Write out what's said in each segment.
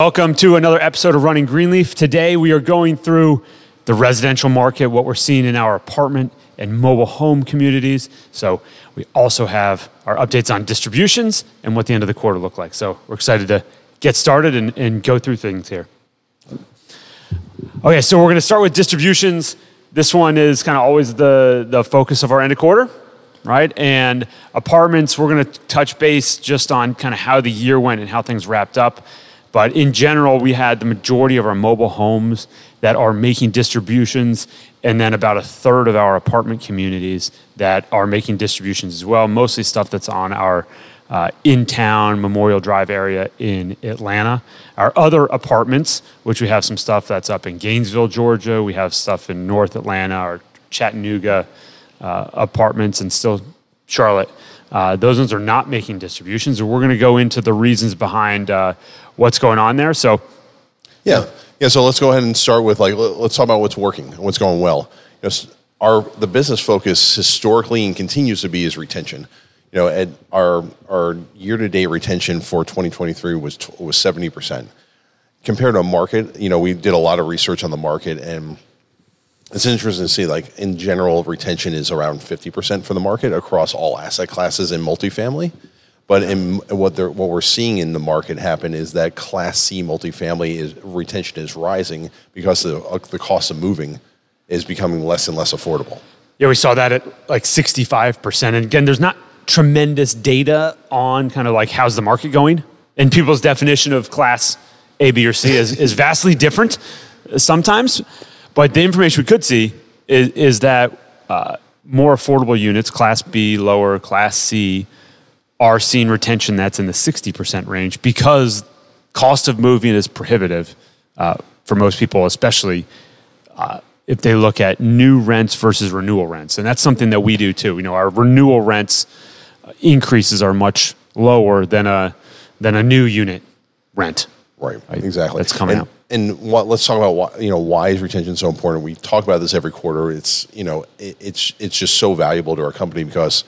Welcome to another episode of Running Greenleaf. Today we are going through the residential market, what we're seeing in our apartment and mobile home communities. So we also have our updates on distributions and what the end of the quarter look like. So we're excited to get started and, and go through things here. Okay, so we're going to start with distributions. This one is kind of always the, the focus of our end of quarter, right? And apartments, we're going to touch base just on kind of how the year went and how things wrapped up. But in general, we had the majority of our mobile homes that are making distributions, and then about a third of our apartment communities that are making distributions as well. Mostly stuff that's on our uh, in town Memorial Drive area in Atlanta. Our other apartments, which we have some stuff that's up in Gainesville, Georgia, we have stuff in North Atlanta or Chattanooga uh, apartments, and still Charlotte. Uh, those ones are not making distributions, and we're going to go into the reasons behind uh, what's going on there. So, yeah, yeah. So let's go ahead and start with like let's talk about what's working, what's going well. You know, our the business focus historically and continues to be is retention. You know, at our our year to date retention for 2023 was was 70 percent compared to a market. You know, we did a lot of research on the market and. It's interesting to see, like in general, retention is around 50% for the market across all asset classes in multifamily. But in what they're, what we're seeing in the market happen is that Class C multifamily is retention is rising because the uh, the cost of moving is becoming less and less affordable. Yeah, we saw that at like 65%. And again, there's not tremendous data on kind of like how's the market going. And people's definition of class A, B, or C is, is vastly different sometimes. But the information we could see is, is that uh, more affordable units, class B, lower, class C, are seeing retention that's in the 60% range because cost of moving is prohibitive uh, for most people, especially uh, if they look at new rents versus renewal rents. And that's something that we do too. You know, our renewal rents uh, increases are much lower than a, than a new unit rent. Right, right? exactly. That's coming and, out. And what, let's talk about why, you know why is retention so important. We talk about this every quarter. It's you know it, it's it's just so valuable to our company because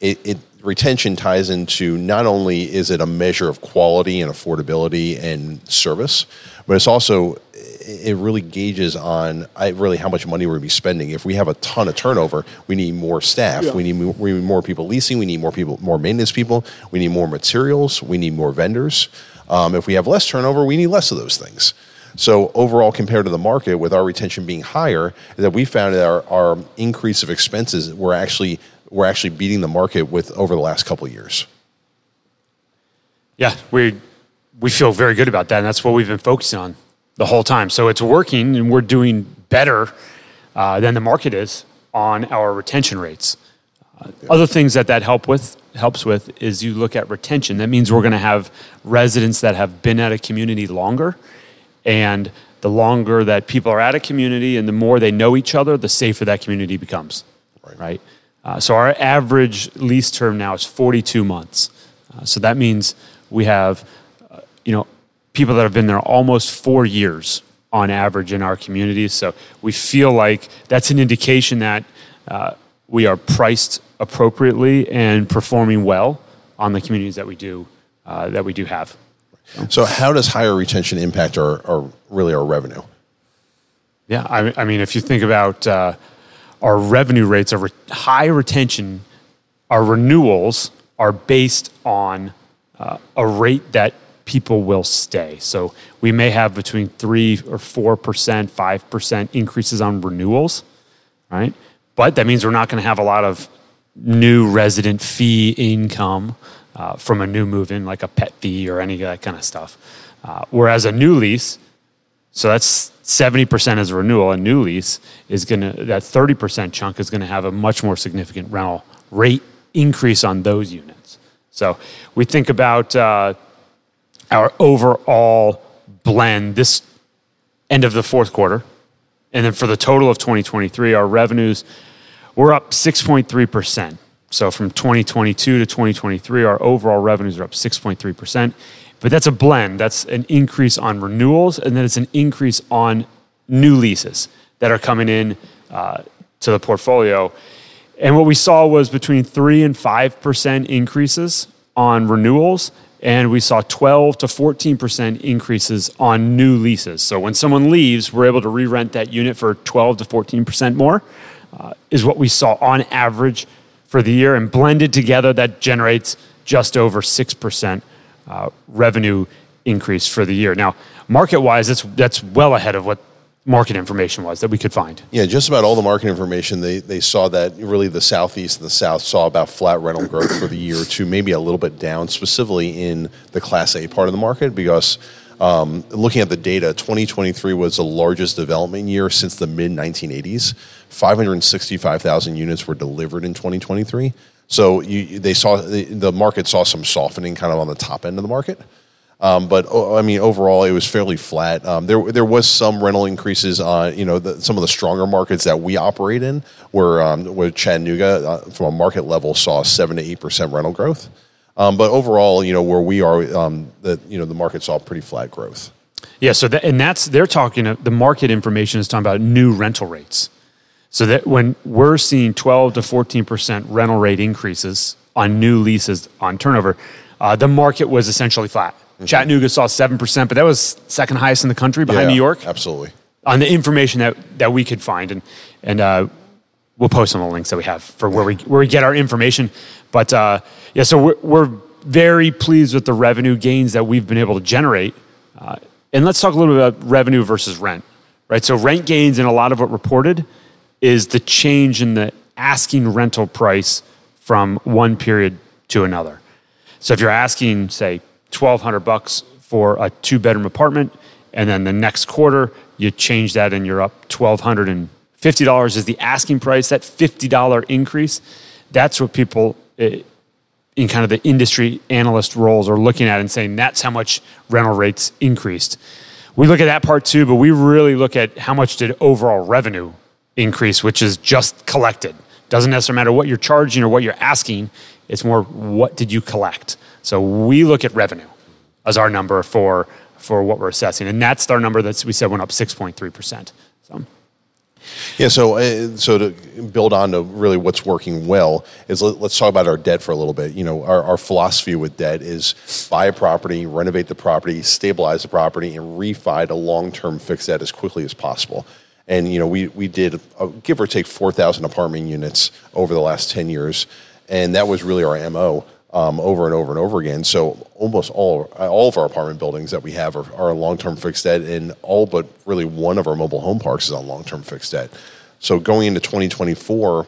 it, it retention ties into not only is it a measure of quality and affordability and service, but it's also it really gauges on really how much money we're going to be spending. If we have a ton of turnover, we need more staff. Yeah. We need more, we need more people leasing. We need more people, more maintenance people. We need more materials. We need more vendors. Um, if we have less turnover, we need less of those things. So overall, compared to the market, with our retention being higher, that we found that our, our increase of expenses were actually we're actually beating the market with over the last couple years. Yeah, we we feel very good about that, and that's what we've been focusing on the whole time. So it's working, and we're doing better uh, than the market is on our retention rates. Uh, other things that that help with helps with is you look at retention. That means we're going to have residents that have been at a community longer, and the longer that people are at a community, and the more they know each other, the safer that community becomes. Right. right? Uh, so our average lease term now is 42 months. Uh, so that means we have, uh, you know, people that have been there almost four years on average in our communities. So we feel like that's an indication that uh, we are priced appropriately and performing well on the communities that we do uh, that we do have. So how does higher retention impact our, our really our revenue? Yeah, I, I mean, if you think about uh, our revenue rates, our high retention, our renewals are based on uh, a rate that people will stay. So we may have between three or four percent, five percent increases on renewals, right? But that means we're not going to have a lot of new resident fee income uh, from a new move-in, like a pet fee or any of that kind of stuff. Uh, whereas a new lease, so that's 70% as a renewal. A new lease is going to, that 30% chunk is going to have a much more significant rental rate increase on those units. So we think about uh, our overall blend this end of the fourth quarter. And then for the total of 2023, our revenues were up 6.3%. So from 2022 to 2023, our overall revenues are up 6.3%. But that's a blend. That's an increase on renewals, and then it's an increase on new leases that are coming in uh, to the portfolio. And what we saw was between three and five percent increases on renewals, and we saw 12 to 14% increases on new leases. So when someone leaves, we're able to re rent that unit for 12 to 14% more, uh, is what we saw on average for the year. And blended together, that generates just over 6% uh, revenue increase for the year. Now, market wise, that's, that's well ahead of what market information was that we could find. Yeah, just about all the market information, they, they saw that really the Southeast and the South saw about flat rental growth for the year to maybe a little bit down, specifically in the Class A part of the market, because um, looking at the data, 2023 was the largest development year since the mid 1980s. 565,000 units were delivered in 2023. So you, they saw the, the market saw some softening kind of on the top end of the market. Um, but I mean, overall, it was fairly flat. Um, there, there was some rental increases on, you know, the, some of the stronger markets that we operate in, where, um, where Chattanooga, uh, from a market level, saw seven to eight percent rental growth. Um, but overall, you know, where we are, um, the you know, the market saw pretty flat growth. Yeah. So that, and that's they're talking. Uh, the market information is talking about new rental rates. So that when we're seeing 12 to 14 percent rental rate increases on new leases on turnover, uh, the market was essentially flat. Mm-hmm. Chattanooga saw 7%, but that was second highest in the country behind Yeah, New York Absolutely. on the information that, that we could find. And, and uh, we'll post some of the links that we have for where we, where we get our information. But uh, yeah, so we're, we're very pleased with the revenue gains that we've been able to generate. Uh, and let's talk a little bit about revenue versus rent, right? So rent gains in a lot of what reported is the change in the asking rental price from one period to another. So if you're asking, say, twelve hundred bucks for a two bedroom apartment, and then the next quarter you change that and you're up twelve hundred and fifty dollars is the asking price. That fifty dollar increase, that's what people eh, in kind of the industry analyst roles are looking at and saying that's how much rental rates increased. We look at that part too, but we really look at how much did overall revenue increase, which is just collected. Doesn't necessarily matter what you're charging or what you're asking. It's more what did you collect. So we look at revenue as our number for for what we're assessing, and that's our number that we said went up six point three percent. So Yeah, so uh, so to build on to really what's working well is let, us talk about our debt for a little bit. You know, our, our philosophy with debt is buy a property, renovate the property, stabilize the property, and refi to long term fixed debt as quickly as possible. And you know, we we did uh, give or take four thousand apartment units over the last ten years, and that was really our mo. Um, over and over and over again. So almost all all of our apartment buildings that we have are, are long term fixed debt, and all but really one of our mobile home parks is on long term fixed debt. So going into 2024,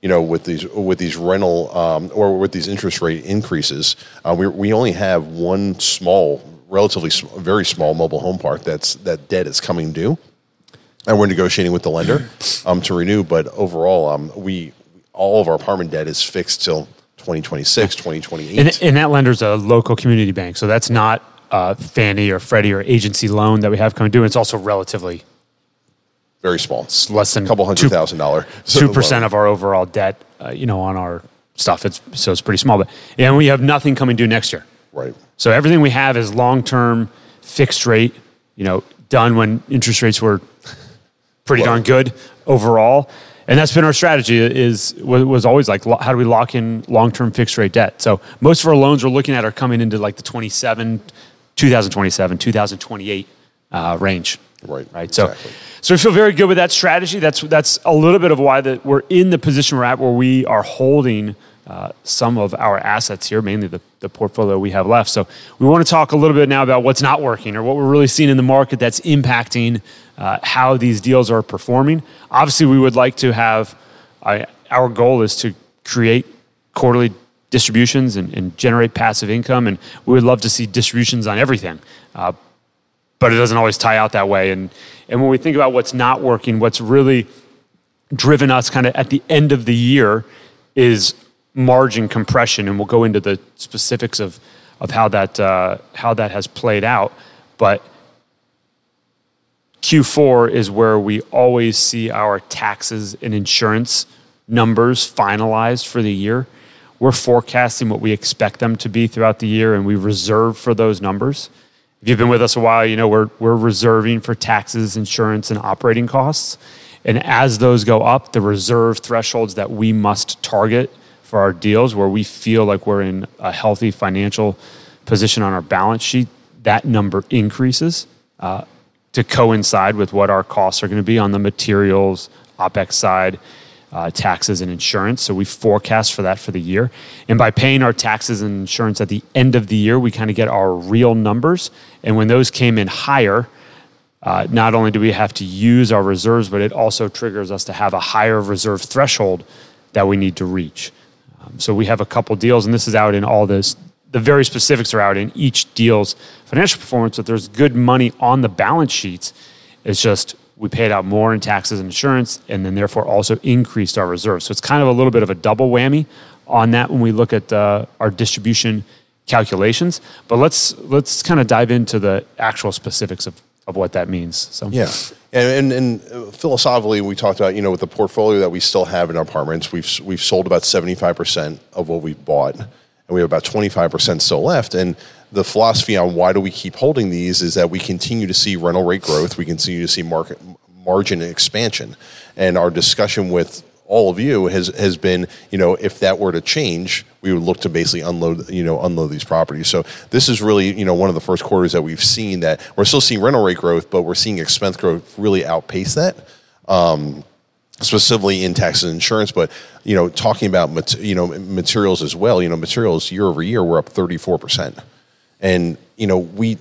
you know, with these with these rental um, or with these interest rate increases, uh, we we only have one small, relatively sm- very small mobile home park that's that debt is coming due, and we're negotiating with the lender um, to renew. But overall, um, we all of our apartment debt is fixed till 2026, 2028. and, and that lender's a local community bank, so that's not uh, Fannie or Freddie or agency loan that we have coming due. It's also relatively very small, it's less than a couple hundred two, thousand dollar. two percent of our overall debt, uh, you know, on our stuff. It's so it's pretty small, but and we have nothing coming due next year. Right. So everything we have is long term, fixed rate. You know, done when interest rates were pretty Low. darn good overall, and that's been our strategy. Is was, always like how do we lock in long term fixed rate debt? So most of our loans we're looking at are coming into like the 27, 2027, 2028 uh, range. Right, Right. exactly. So. So we feel very good with that strategy. That's that's a little bit of why that we're in the position we're at, where we are holding uh, some of our assets here, mainly the, the portfolio we have left. So we want to talk a little bit now about what's not working or what we're really seeing in the market that's impacting uh, how these deals are performing. Obviously, we would like to have uh, our goal is to create quarterly distributions and, and generate passive income, and we would love to see distributions on everything. Uh, but it doesn't always tie out that way. And, and when we think about what's not working, what's really driven us kind of at the end of the year is margin compression. And we'll go into the specifics of, of how, that, uh, how that has played out. But Q4 is where we always see our taxes and insurance numbers finalized for the year. We're forecasting what we expect them to be throughout the year, and we reserve for those numbers. If you've been with us a while, you know we're, we're reserving for taxes, insurance, and operating costs. And as those go up, the reserve thresholds that we must target for our deals, where we feel like we're in a healthy financial position on our balance sheet, that number increases uh, to coincide with what our costs are going to be on the materials, OPEX side, uh, taxes, and insurance. So we forecast for that for the year. And by paying our taxes and insurance at the end of the year, we kind of get our real numbers. And when those came in higher, uh, not only do we have to use our reserves, but it also triggers us to have a higher reserve threshold that we need to reach. Um, so we have a couple deals, and this is out in all this. The very specifics are out in each deal's financial performance, but there's good money on the balance sheets. It's just we paid out more in taxes and insurance, and then therefore also increased our reserves. So it's kind of a little bit of a double whammy on that when we look at uh, our distribution calculations. But let's let's kind of dive into the actual specifics of of what that means. So yeah, and, and, and philosophically, we talked about you know with the portfolio that we still have in our apartments, we've we've sold about seventy five percent of what we've bought, and we have about twenty five percent still left. And the philosophy on why do we keep holding these is that we continue to see rental rate growth, we continue to see market margin expansion, and our discussion with all of you has has been, you know, if that were to change, we would look to basically unload, you know, unload these properties. So this is really, you know, one of the first quarters that we've seen that we're still seeing rental rate growth, but we're seeing expense growth really outpace that. Um, specifically in taxes and insurance, but you know, talking about you know materials as well. You know, materials year over year we're up thirty four percent, and you know we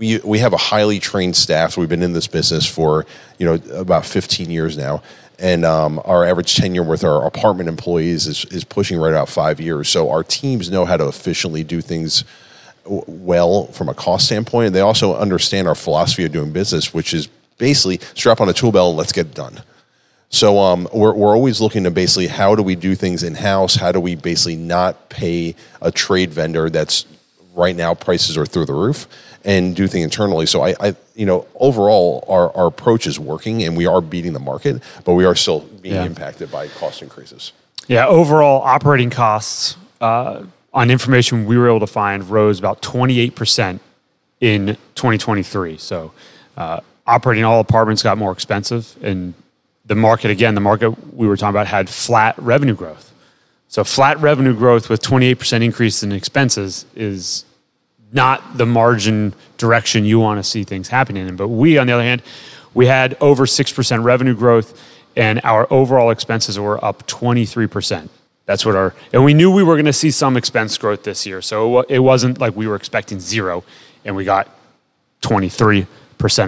we we have a highly trained staff. We've been in this business for you know about 15 years now, and um, our average tenure with our apartment employees is, is pushing right about five years. So our teams know how to efficiently do things well from a cost standpoint. And they also understand our philosophy of doing business, which is basically strap on a tool belt and let's get it done. So um, we're, we're always looking to basically how do we do things in house? How do we basically not pay a trade vendor that's right now prices are through the roof? and do things internally. So I, I, you know, overall our, our approach is working and we are beating the market, but we are still being yeah. impacted by cost increases. Yeah, overall operating costs uh, on information we were able to find rose about 28% in 2023. So uh, operating all apartments got more expensive and the market again, the market we were talking about had flat revenue growth. So flat revenue growth with 28% increase in expenses is not the margin direction you want to see things happening in. But we, on the other hand, we had over 6% revenue growth and our overall expenses were up 23%. That's what our, and we knew we were going to see some expense growth this year. So it wasn't like we were expecting zero and we got 23%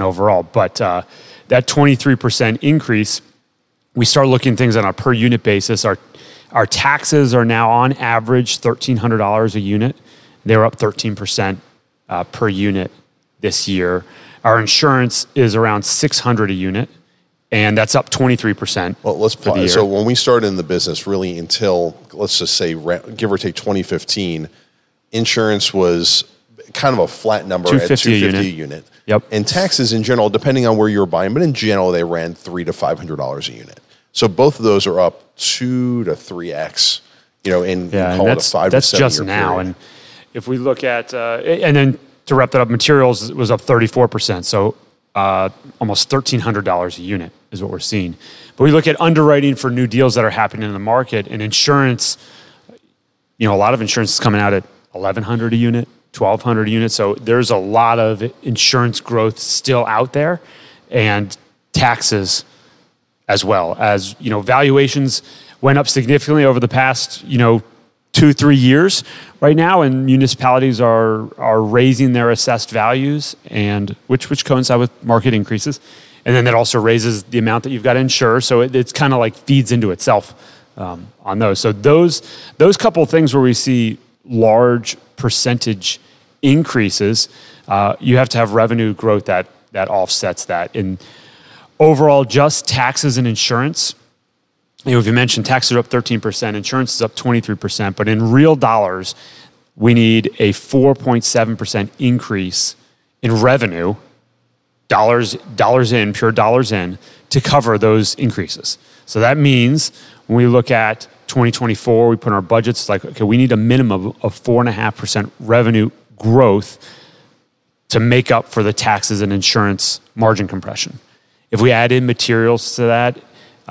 overall. But uh, that 23% increase, we start looking things on a per unit basis. Our, our taxes are now on average $1,300 a unit. They were up 13% uh, per unit this year. Our insurance is around 600 a unit, and that's up 23%. Well, let's. So when we started in the business, really until let's just say give or take 2015, insurance was kind of a flat number 250 at 250 a unit. a unit. Yep. And taxes in general, depending on where you're buying, but in general, they ran three to five hundred dollars a unit. So both of those are up two to three x. You know, in, yeah, call it a five that's to seven just now. Period. And if we look at, uh, and then to wrap that up, materials was up 34%. So uh, almost $1,300 a unit is what we're seeing. But we look at underwriting for new deals that are happening in the market and insurance, you know, a lot of insurance is coming out at 1100 a unit, 1200 a unit. So there's a lot of insurance growth still out there and taxes as well as, you know, valuations went up significantly over the past, you know, two, three years right now, and municipalities are are raising their assessed values, and which which coincide with market increases, and then that also raises the amount that you've got to insure. So it, it's kind of like feeds into itself um, on those. So those those couple things where we see large percentage increases, uh, you have to have revenue growth that that offsets that. And overall, just taxes and insurance you know, if you mentioned taxes are up 13%, insurance is up 23%, but in real dollars, we need a 4.7% increase in revenue, dollars, dollars in, pure dollars in, to cover those increases. So that means when we look at 2024, we put in our budgets like, okay, we need a minimum of 4.5% revenue growth to make up for the taxes and insurance margin compression. If we add in materials to that,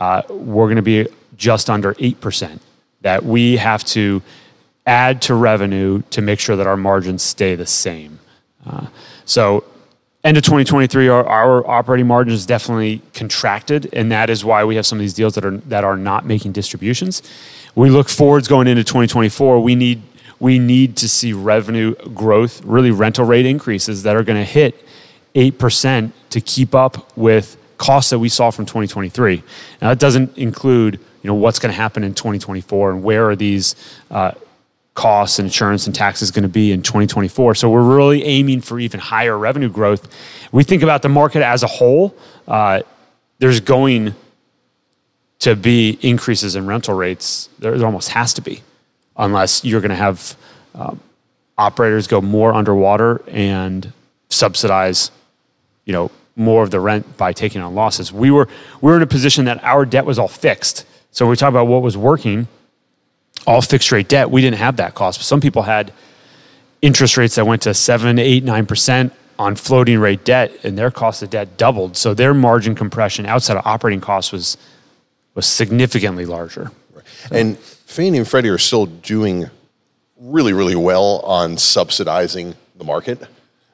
uh, we're going to be just under 8%. That we have to add to revenue to make sure that our margins stay the same. Uh, so, end of 2023, our, our operating margins definitely contracted, and that is why we have some of these deals that are that are not making distributions. We look forwards going into 2024. We need we need to see revenue growth, really rental rate increases that are going to hit eight percent to keep up with costs that we saw from 2023. Now, that doesn't include you know what's going to happen in 2024 and where are these uh, costs and insurance and taxes going to be in 2024. So we're really aiming for even higher revenue growth. We think about the market as a whole. Uh, there's going to be increases in rental rates. There, there almost has to be, unless you're going to have um, operators go more underwater and subsidize, you know, more of the rent by taking on losses. We were we were in a position that our debt was all fixed. So we talk about what was working, all fixed rate debt. We didn't have that cost. But Some people had interest rates that went to seven, eight, nine percent on floating rate debt, and their cost of debt doubled. So their margin compression outside of operating costs was was significantly larger. And Fannie and Freddie are still doing really, really well on subsidizing the market,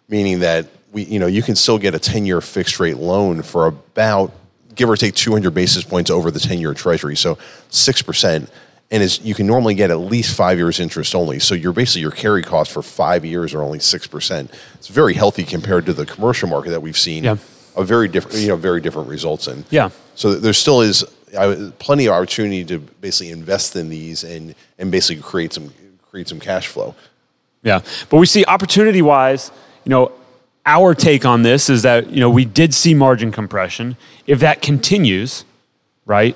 meaning that we, you know, you can still get a 10 year fixed rate loan for about, give or take 200 basis points over the 10 year treasury. So 6%. And is you can normally get at least five years interest only. So you're basically your carry cost for five years are only six percent. It's very healthy compared to the commercial market that we've seen. Yeah. A very different, you know, very different results in. Yeah. So there still is I, plenty of opportunity to basically invest in these and and basically create some create some cash flow. Yeah, but we see opportunity wise, you know, our take on this is that you know we did see margin compression. If that continues, right,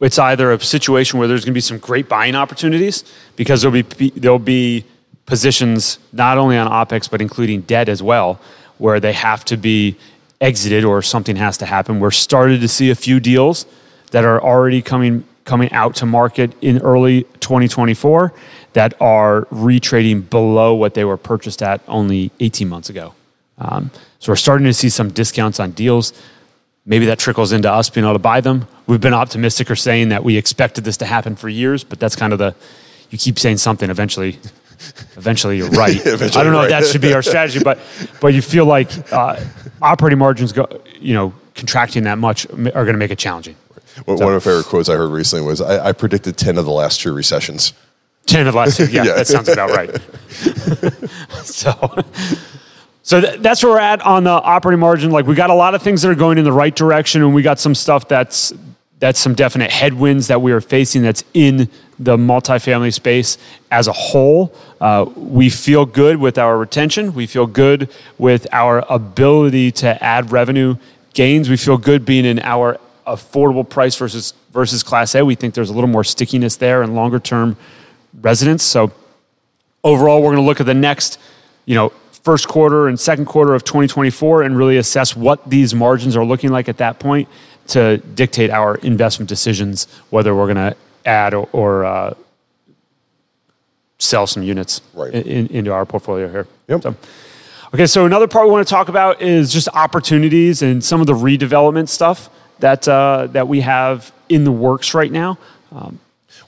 it's either a situation where there's going to be some great buying opportunities because there'll be there'll be positions not only on opex but including debt as well where they have to be exited or something has to happen. We're started to see a few deals that are already coming coming out to market in early 2024 that are retrading below what they were purchased at only 18 months ago. Um, so we're starting to see some discounts on deals. Maybe that trickles into us being able to buy them. We've been optimistic or saying that we expected this to happen for years, but that's kind of the you keep saying something eventually. Eventually, you're right. eventually I don't know right. if that should be our strategy, but but you feel like uh, operating margins go, you know, contracting that much are going to make it challenging. One, so. of my favorite quotes I heard recently was, I, I, predicted 10 of the last two recessions. 10 of the last two, yeah, yeah. that sounds about right. so, so th- that's where we're at on the operating margin. Like we got a lot of things that are going in the right direction, and we got some stuff that's that's some definite headwinds that we are facing that's in the multifamily space as a whole. Uh, we feel good with our retention. We feel good with our ability to add revenue gains. We feel good being in our affordable price versus versus Class A. We think there's a little more stickiness there and longer term residents. So overall, we're going to look at the next, you know, first quarter and second quarter of 2024 and really assess what these margins are looking like at that point to dictate our investment decisions, whether we're going to add or, or uh, sell some units right. in, into our portfolio here. Yep. So, okay, so another part we want to talk about is just opportunities and some of the redevelopment stuff that uh, that we have in the works right now. Um,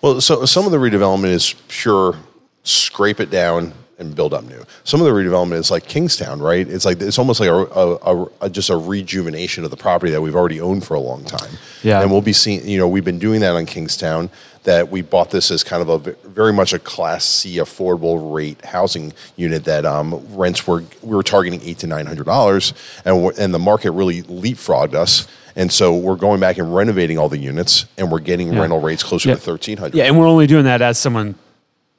well, so some of the redevelopment is pure scrape it down and build up new. Some of the redevelopment is like Kingstown, right? It's like it's almost like a, a, a, just a rejuvenation of the property that we've already owned for a long time. Yeah, and we'll be seeing. You know, we've been doing that on Kingstown. That we bought this as kind of a very much a Class C affordable rate housing unit that um, rents were we were targeting eight to nine hundred dollars, and and the market really leapfrogged us and so we're going back and renovating all the units, and we're getting yeah. rental rates closer yeah. to thirteen hundred. Yeah, and we're only doing that as someone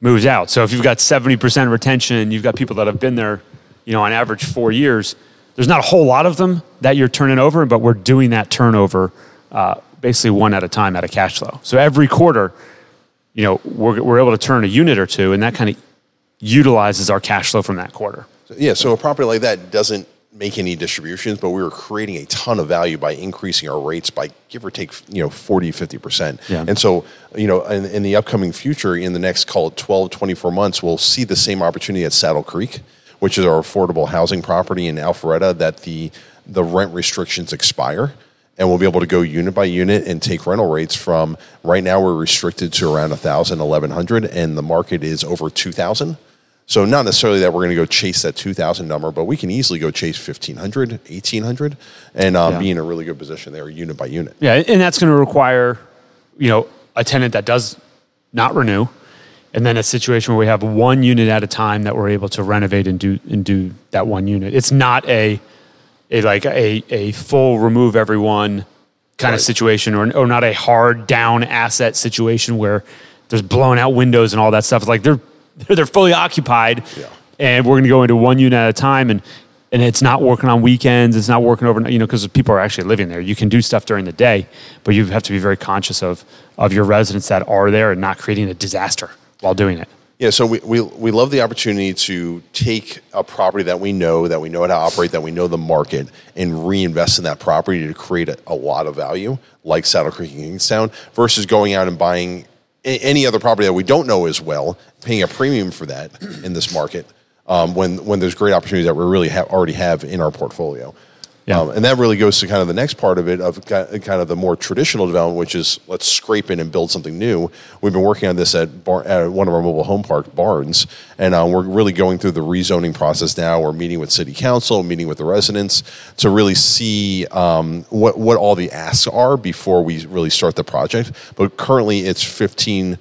moves out. So if you've got seventy percent retention, you've got people that have been there, you know, on average four years. There's not a whole lot of them that you're turning over, but we're doing that turnover uh, basically one at a time at a cash flow. So every quarter, you know, we're, we're able to turn a unit or two, and that kind of utilizes our cash flow from that quarter. Yeah, so a property like that doesn't make any distributions, but we were creating a ton of value by increasing our rates by give or take, you know, 40, 50%. Yeah. And so, you know, in, in, the upcoming future, in the next, call it 12, 24 months, we'll see the same opportunity at Saddle Creek, which is our affordable housing property in Alpharetta that the, the rent restrictions expire. and we'll be able to go unit by unit and take rental rates from right now we're restricted to around 1000 1100 and the market is over 2000 so not necessarily that we're going to go chase that 2000 number but we can easily go chase 1500 1800 and um, Yeah. be in a really good position there unit by unit Yeah, and that's going to require, you know, a tenant that does not renew, and then a situation where we have one unit at a time that we're able to renovate and do and do that one unit. It's not a, a like a a full remove everyone kind of situation, or or not a hard down asset situation where there's blown out windows and all that stuff. It's like they're they're fully occupied, Yeah. and we're going to go into one unit at a time and and it's not working on weekends it's not working overnight you know because people are actually living there you can do stuff during the day but you have to be very conscious of of your residents that are there and not creating a disaster while doing it Yeah, so we, we, we love the opportunity to take a property that we know, that we know how to operate, that we know the market, and reinvest in that property to create a, a lot of value, like Saddle Creek and Kingstown, versus going out and buying any other property that we don't know as well, paying a premium for that in this market, um, when, when there's great opportunities that we really have, already have in our portfolio. Yeah. Um, and that really goes to kind of the next part of it, of kind of the more traditional development, which is let's scrape in and build something new. We've been working on this at, bar, at one of our mobile home park barns, and uh, we're really going through the rezoning process now. We're meeting with city council, meeting with the residents to really see um, what what all the asks are before we really start the project. But currently, it's 15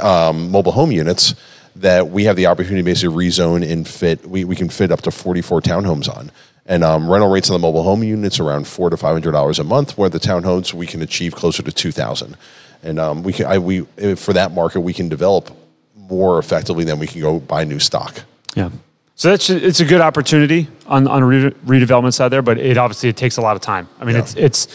um, mobile home units that we have the opportunity to basically rezone and fit. We, we can fit up to 44 townhomes on. And um, rental rates on the mobile home units around four to five hundred dollars a month. Where the townhomes we can achieve closer to two thousand, and um, we can I, we for that market we can develop more effectively than we can go buy new stock. yeah so that's it's a good opportunity on on re- redevelopment side there but it obviously it takes a lot of time i mean Yeah. it's it's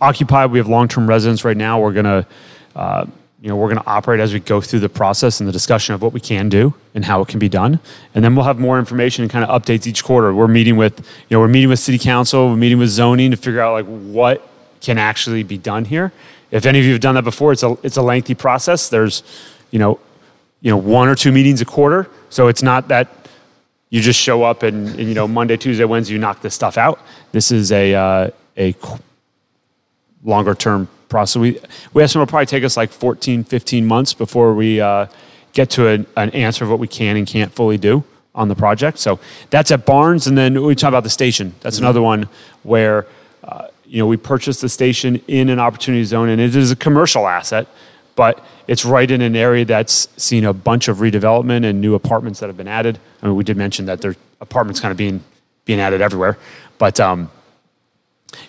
occupied we have long-term residents right now we're going to uh, you know we're going to operate as we go through the process and the discussion of what we can do and how it can be done. And then we'll have more information and kind of updates each quarter. We're meeting with you know we're meeting with city council we're meeting with zoning to figure out like what can actually be done here. If any of you have done that before it's a it's a lengthy process. There's you know you know one or two meetings a quarter. So it's not that you just show up and, and, you know monday tuesday wednesday you knock this stuff out. This is a uh, a longer term process. We we estimate it'll probably take us like 14 15 months before we uh, get to an, an answer of what we can and can't fully do on the project. So that's at barnes and then we talk about the station. That's another one where uh, you know we purchased the station in an opportunity zone and it is a commercial asset but it's right in an area that's seen a bunch of redevelopment and new apartments that have been added. I mean, we did mention that there are apartments kind of being being added everywhere, but um,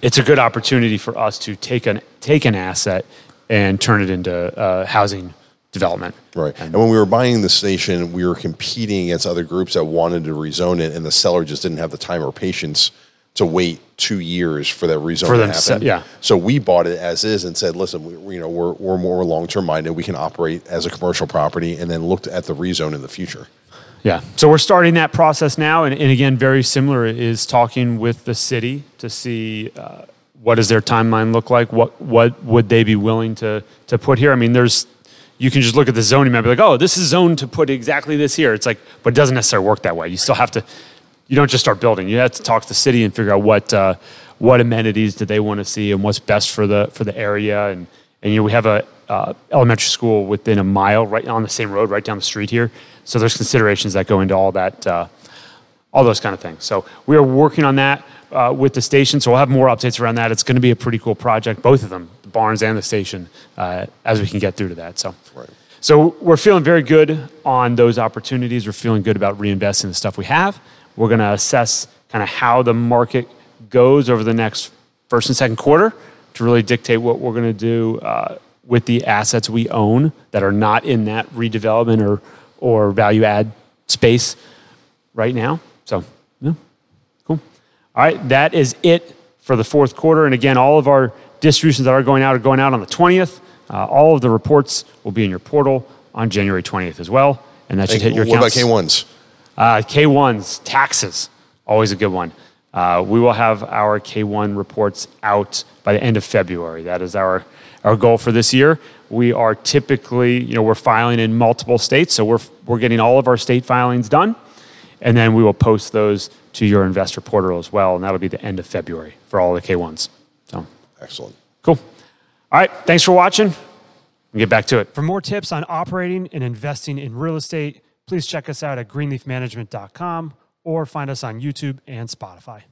it's a good opportunity for us to take an take an asset and turn it into uh, housing development. Right. And when we were buying the station, we were competing against other groups that wanted to rezone it, and the seller just didn't have the time or patience to wait two years for that rezone For to happen. set- yeah. So we bought it as is and said, listen, we- you know, we're, we're more long term minded. We can operate as a commercial property, and then looked at the rezone in the future. Yeah. So we're starting that process now, and, and again, very similar is talking with the city to see uh, what does their timeline look like. What what would they be willing to to put here? I mean, there's you can just look at the zoning map, and be like, oh, this is zoned to put exactly this here. It's like, but it doesn't necessarily work that way. You still have to. You don't just start building. You have to talk to the city and figure out what uh, what amenities do they want to see and what's best for the for the area. And and you know we have a uh, elementary school within a mile, right on the same road, right down the street here. So there's considerations that go into all that, uh, all those kind of things. So we are working on that uh, with the station. So we'll have more updates around that. It's going to be a pretty cool project, both of them, the barns and the station, uh, as we can get through to that. So. Right. So we're feeling very good on those opportunities. We're feeling good about reinvesting the stuff we have. We're going to assess kind of how the market goes over the next first and second quarter to really dictate what we're going to do uh, with the assets we own that are not in that redevelopment or or value add space right now. So yeah, cool. All right, that is it for the fourth quarter. And again, all of our distributions that are going out are going out on the 20th. Uh, all of the reports will be in your portal on January 20th as well. And that should hit your what about. K1s? Uh, K1s, taxes, always a good one. Uh, we will have our K1 reports out by the end of February. That is our, our goal for this year. We are typically, you know, we're filing in multiple states, so we're, we're getting all of our state filings done. And then we will post those to your investor portal as well, and that'll be the end of February for all the K1s. So Excellent. cool. All right. Thanks for watching. And get back to it. For more tips on operating and investing in real estate, please check us out at greenleafmanagement.com or find us on YouTube and Spotify.